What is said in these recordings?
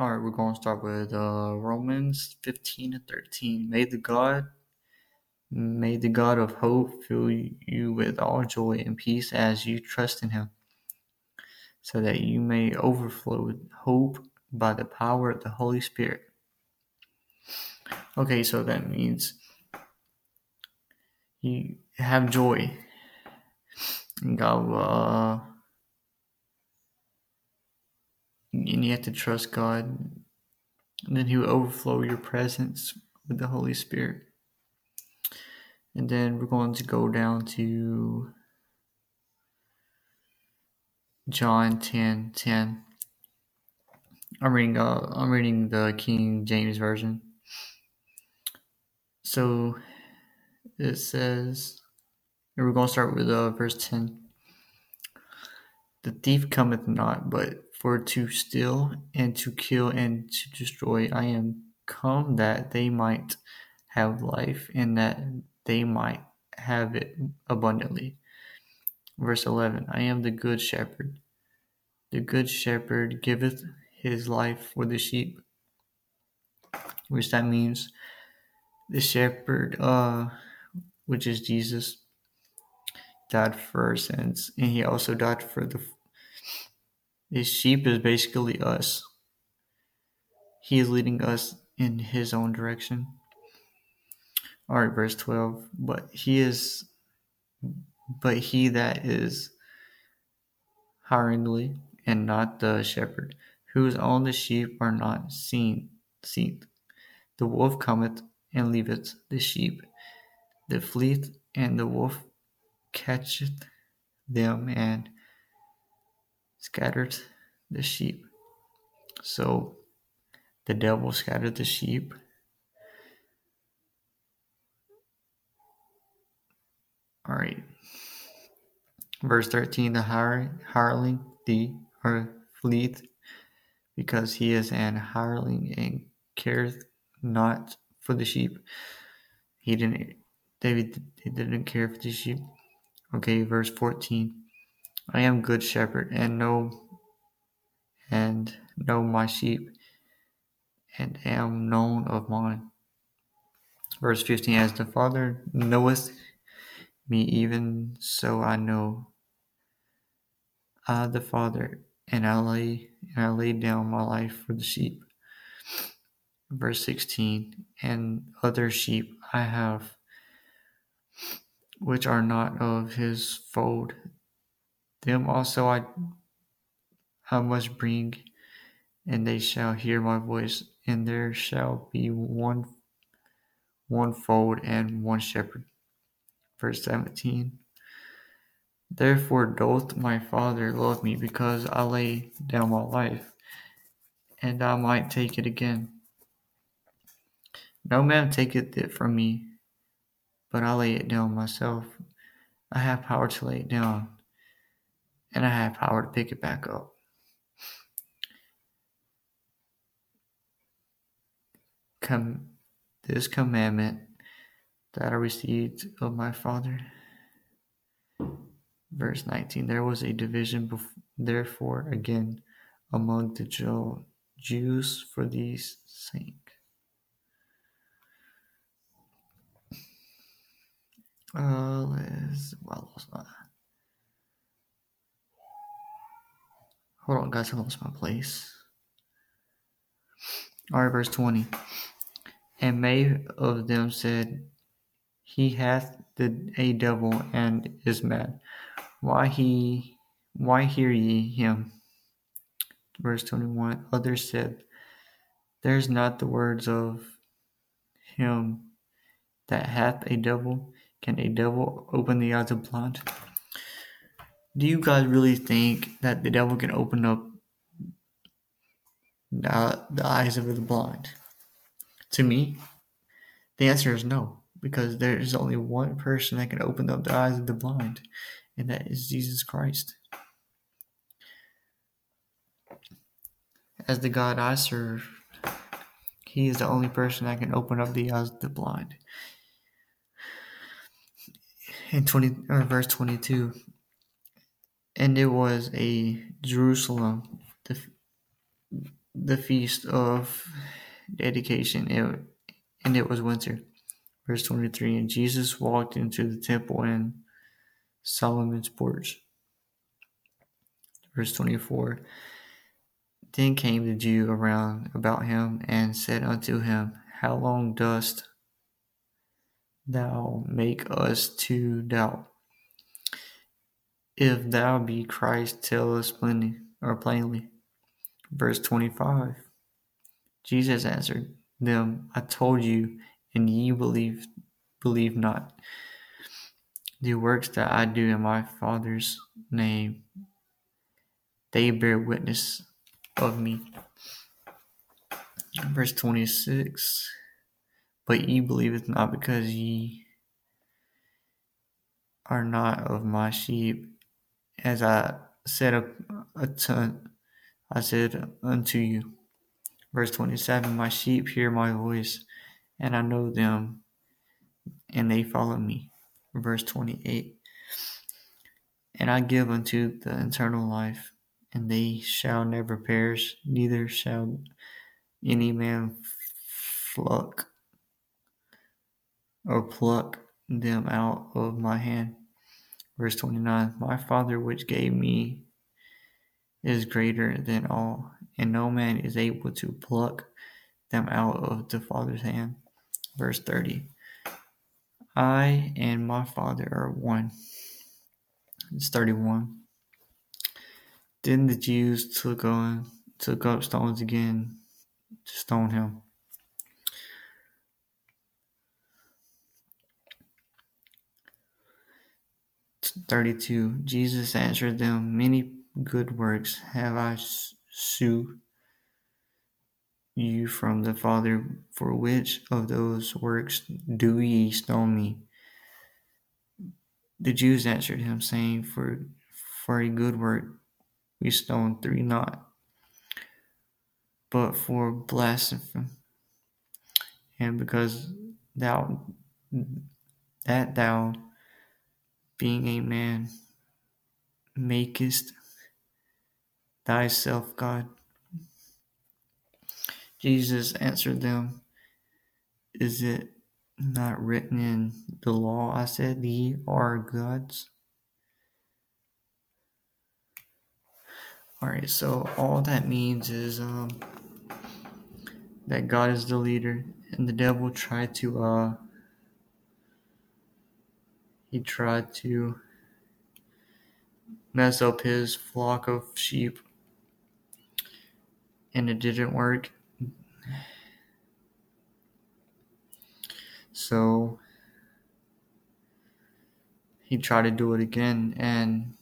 All right, we're going to start with uh, Romans 15 and 13. May the God may the God of hope fill you with all joy and peace as you trust in him, so that you may overflow with hope by the power of the Holy Spirit. Okay, so that means you have joy. And God will uh, and you have to trust God. And then He will overflow your presence with the Holy Spirit. And then we're going to go down to John 10 10. I'm reading uh, I'm reading the King James version. So it says and we're going to start with uh, verse 10. The thief cometh not, but for to steal and to kill and to destroy. I am come that they might have life and that they might have it abundantly. Verse 11 I am the good shepherd. The good shepherd giveth his life for the sheep. Which that means the shepherd, uh, which is Jesus, died for our sins, and he also died for the the sheep is basically us. He is leading us in his own direction. All right, verse 12. But he is, but he that is hiringly and not the shepherd, whose own the sheep are not seen, seen. The wolf cometh and leaveth the sheep, the fleet, and the wolf catcheth them and scattered the sheep. So the devil scattered the sheep. All right. Verse 13 The hireling, the or fleeth, because he is an hireling and careth not for the sheep. He didn't, David he didn't care for the sheep. Okay, verse 14 I am good shepherd and know and know my sheep and am known of mine. Verse 15 As the Father knoweth me, even so I know I the Father, and I lay and I lay down my life for the sheep. Verse 16 And other sheep I have which are not of his fold, them also I, I must bring, and they shall hear my voice, and there shall be one, one fold and one shepherd. Verse 17. Therefore doth my Father love me, because I lay down my life, and I might take it again. No man taketh it from me, but I lay it down myself. I have power to lay it down, and I have power to pick it back up. Come this commandment that I received of my Father. Verse 19 There was a division, bef- therefore, again among the Jews for these sake. Uh, let's, well, Hold on, guys, I lost my place. Alright, verse 20. And many of them said, He hath the, a devil and is mad. Why he why hear ye him? Verse 21. Others said, There's not the words of him that hath a devil. Can a devil open the eyes of blind? Do you guys really think that the devil can open up the, the eyes of the blind? To me, the answer is no, because there is only one person that can open up the eyes of the blind, and that is Jesus Christ. As the God I serve, He is the only person that can open up the eyes of the blind. In 20 or verse 22, and it was a Jerusalem, the, the feast of dedication, it, and it was winter. Verse 23 And Jesus walked into the temple in Solomon's porch. Verse 24 Then came the Jew around about him and said unto him, How long dost thou make us to doubt? If thou be Christ, tell us plainly or plainly. Verse 25 Jesus answered them, I told you, and ye believe believe not. The works that I do in my Father's name, they bear witness of me. Verse 26 But ye believeth not because ye are not of my sheep, as I said uh, ton, I said unto you. Verse 27 My sheep hear my voice, and I know them, and they follow me. Verse 28 And I give unto the eternal life, and they shall never perish, neither shall any man pluck or pluck them out of my hand. Verse 29 My Father, which gave me, is greater than all, and no man is able to pluck them out of the Father's hand. Verse 30 I and my Father are one. It's 31. Then the Jews took on took up stones again to stone him. 32 Jesus answered them, Many good works have I shew you from the Father. For which of those works do ye stone me? The Jews answered him, saying, For for a good work we stone three not, but for blasphemy, and because thou that thou being a man, makest thyself God. Jesus answered them, Is it not written in the law? I said, Ye are gods. Alright, so all that means is um, that God is the leader, and the devil tried to uh, he tried to mess up his flock of sheep and it didn't work. So he tried to do it again and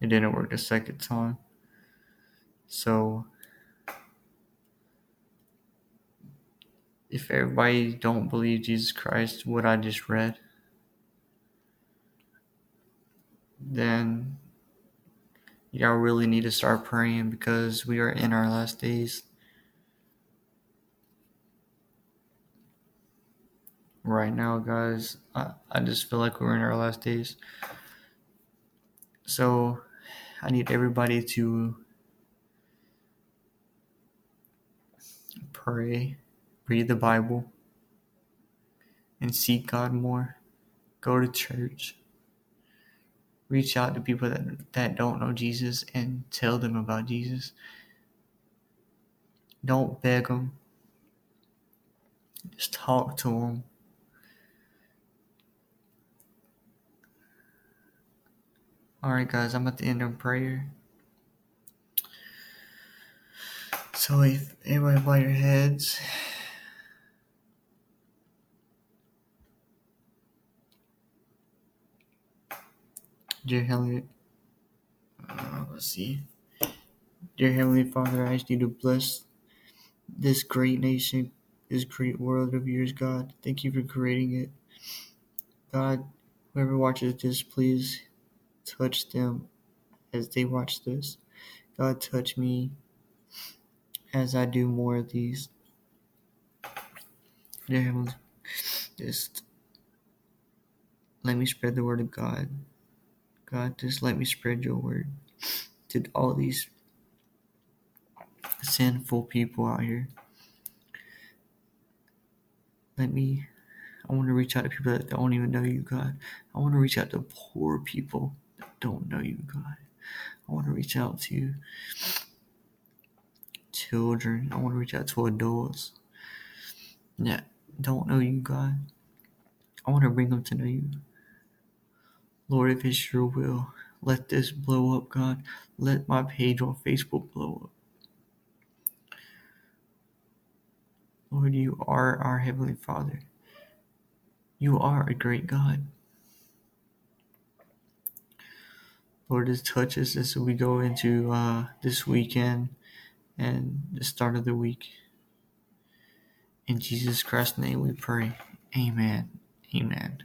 it didn't work the second time. So if everybody don't believe Jesus Christ, what I just read, then y'all really need to start praying because we are in our last days. Right now, guys, I, I just feel like we're in our last days. So, I need everybody to pray, read the Bible, and seek God more. Go to church reach out to people that that don't know Jesus and tell them about Jesus. Don't beg them. Just talk to them. All right, guys, I'm at the end of prayer. So, if everybody bow your heads. Dear Heavenly, uh, let's see. Dear Heavenly Father, I ask you to bless this great nation, this great world of yours, God. Thank you for creating it. God, whoever watches this, please touch them as they watch this. God, touch me as I do more of these. Dear Heavenly, just let me spread the word of God. God, just let me spread your word to all these sinful people out here. Let me, I want to reach out to people that don't even know you, God. I want to reach out to poor people that don't know you, God. I want to reach out to children. I want to reach out to adults that don't know you, God. I want to bring them to know you. Lord, if it's your will, let this blow up, God. Let my page on Facebook blow up. Lord, you are our Heavenly Father. You are a great God. Lord, just touch us as we go into uh, this weekend and the start of the week. In Jesus Christ's name we pray. Amen. Amen.